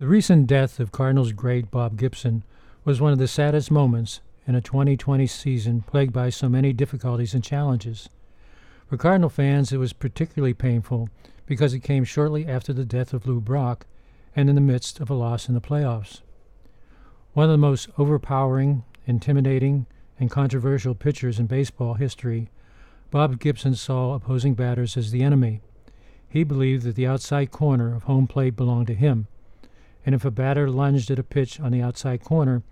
The recent death of Cardinals great Bob Gibson was one of the saddest moments in a 2020 season plagued by so many difficulties and challenges. For Cardinal fans, it was particularly painful because it came shortly after the death of Lou Brock and in the midst of a loss in the playoffs. One of the most overpowering, intimidating, and controversial pitchers in baseball history, Bob Gibson saw opposing batters as the enemy. He believed that the outside corner of home plate belonged to him and if a batter lunged at a pitch on the outside corner,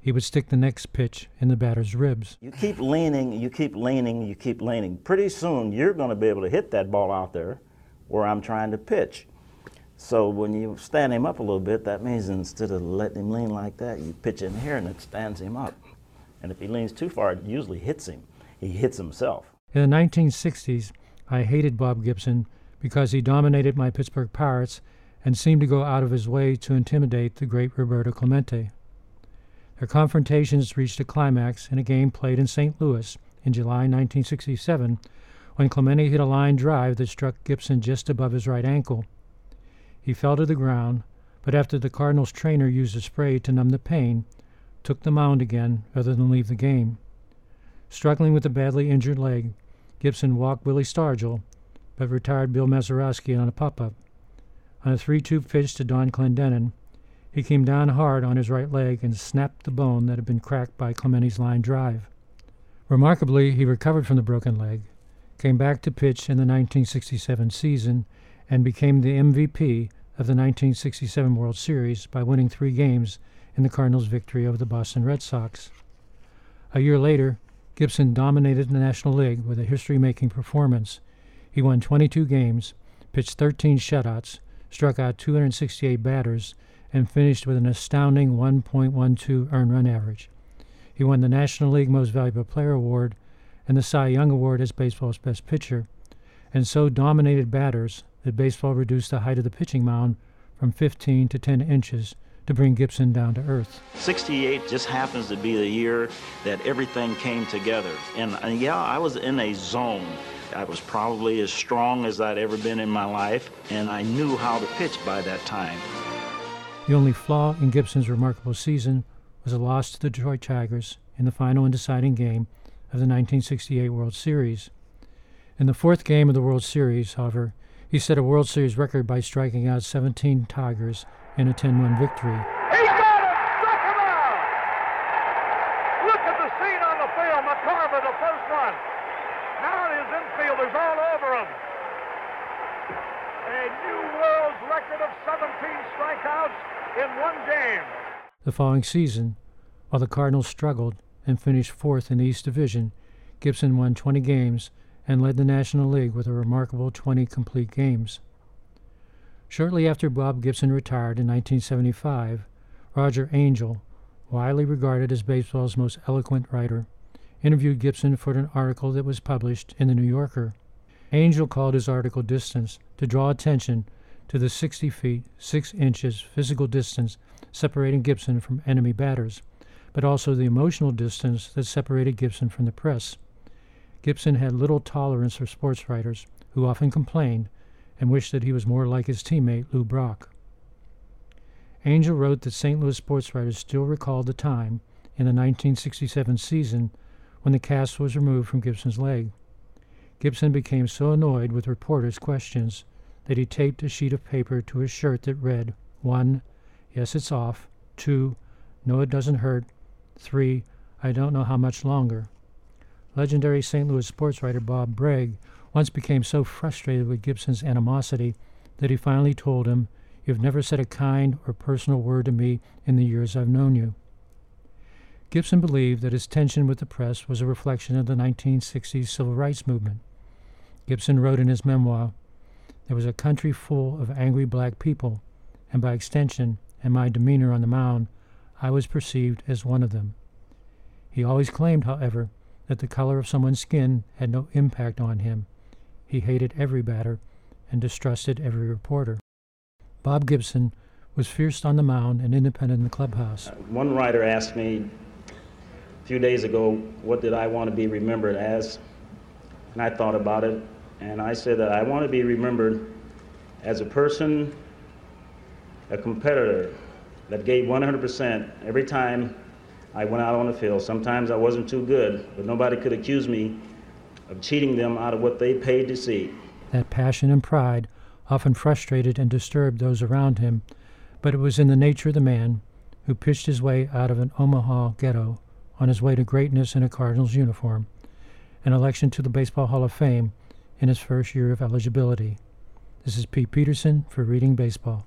he would stick the next pitch in the batter's ribs. You keep leaning, you keep leaning, you keep leaning. Pretty soon you're going to be able to hit that ball out there where I'm trying to pitch. So when you stand him up a little bit, that means instead of letting him lean like that, you pitch in here and it stands him up. And if he leans too far, it usually hits him. He hits himself. In the 1960s, I hated Bob Gibson because he dominated my Pittsburgh Pirates and seemed to go out of his way to intimidate the great Roberto Clemente. Their confrontations reached a climax in a game played in St. Louis in July 1967 when Clemente hit a line drive that struck Gibson just above his right ankle. He fell to the ground, but after the Cardinals trainer used a spray to numb the pain, took the mound again rather than leave the game. Struggling with a badly injured leg, Gibson walked Willie Stargell, but retired Bill Mazeroski on a pop-up. On a 3 2 pitch to Donn Clendenon, he came down hard on his right leg and snapped the bone that had been cracked by Clemente's line drive. Remarkably, he recovered from the broken leg, came back to pitch in the 1967 season, and became the MVP of the 1967 World Series by winning three games in the Cardinals' victory over the Boston Red Sox. A year later, Gibson dominated the National League with a history making performance. He won 22 games, pitched 13 shutouts, struck out 268 batters, and finished with an astounding 1.12 earned run average. He won the National League Most Valuable Player Award and the Cy Young Award as baseball's best pitcher, and so dominated batters that baseball reduced the height of the pitching mound from 15 to 10 inches to bring Gibson down to earth. 68 just happens to be the year that everything came together. And uh, yeah, I was in a zone. I was probably as strong as I'd ever been in my life, and I knew how to pitch by that time. The only flaw in Gibson's remarkable season was a loss to the Detroit Tigers in the final and deciding game of the 1968 World Series. In the fourth game of the World Series, however, he set a World Series record by striking out 17 Tigers in a 10 1 victory. He got it! Struck him out! Look at the scene on the field. McCarver, the first one. Now his infielders all over him. A new world's record of 17 strikeouts in one game. The following season, while the Cardinals struggled and finished fourth in the East Division, Gibson won 20 games and led the National League with a remarkable 20 complete games. Shortly after Bob Gibson retired in 1975, Roger Angell, widely regarded as baseball's most eloquent writer, interviewed Gibson for an article that was published in the New Yorker. Angell called his article Distance to draw attention to the 60 feet, 6 inches physical distance separating Gibson from enemy batters, but also the emotional distance that separated Gibson from the press. Gibson had little tolerance for sports writers, who often complained and wished that he was more like his teammate Lou Brock. Angell wrote that St. Louis sports writers still recalled the time in the 1967 season when the cast was removed from Gibson's leg. Gibson became so annoyed with reporters' questions that he taped a sheet of paper to his shirt that read 1. Yes, it's off. 2. No, it doesn't hurt. 3. I don't know how much longer. Legendary St. Louis sports writer Bob Broeg once became so frustrated with Gibson's animosity that he finally told him, You've never said a kind or personal word to me in the years I've known you. Gibson believed that his tension with the press was a reflection of the 1960s civil rights movement. Gibson wrote in his memoir, There was a country full of angry black people, and by extension, and my demeanor on the mound, I was perceived as one of them. He always claimed, however, that the color of someone's skin had no impact on him. He hated every batter and distrusted every reporter. Bob Gibson was fierce on the mound and independent in the clubhouse. Uh, one writer asked me a few days ago, what did I want to be remembered as? And I thought about it, and I said that I want to be remembered as a person a competitor that gave 100% every time I went out on the field. Sometimes I wasn't too good, but nobody could accuse me of cheating them out of what they paid to see. That passion and pride often frustrated and disturbed those around him, but it was in the nature of the man who pitched his way out of an Omaha ghetto on his way to greatness in a Cardinals uniform, an election to the Baseball Hall of Fame in his first year of eligibility. This is Pete Peterson for Reading Baseball.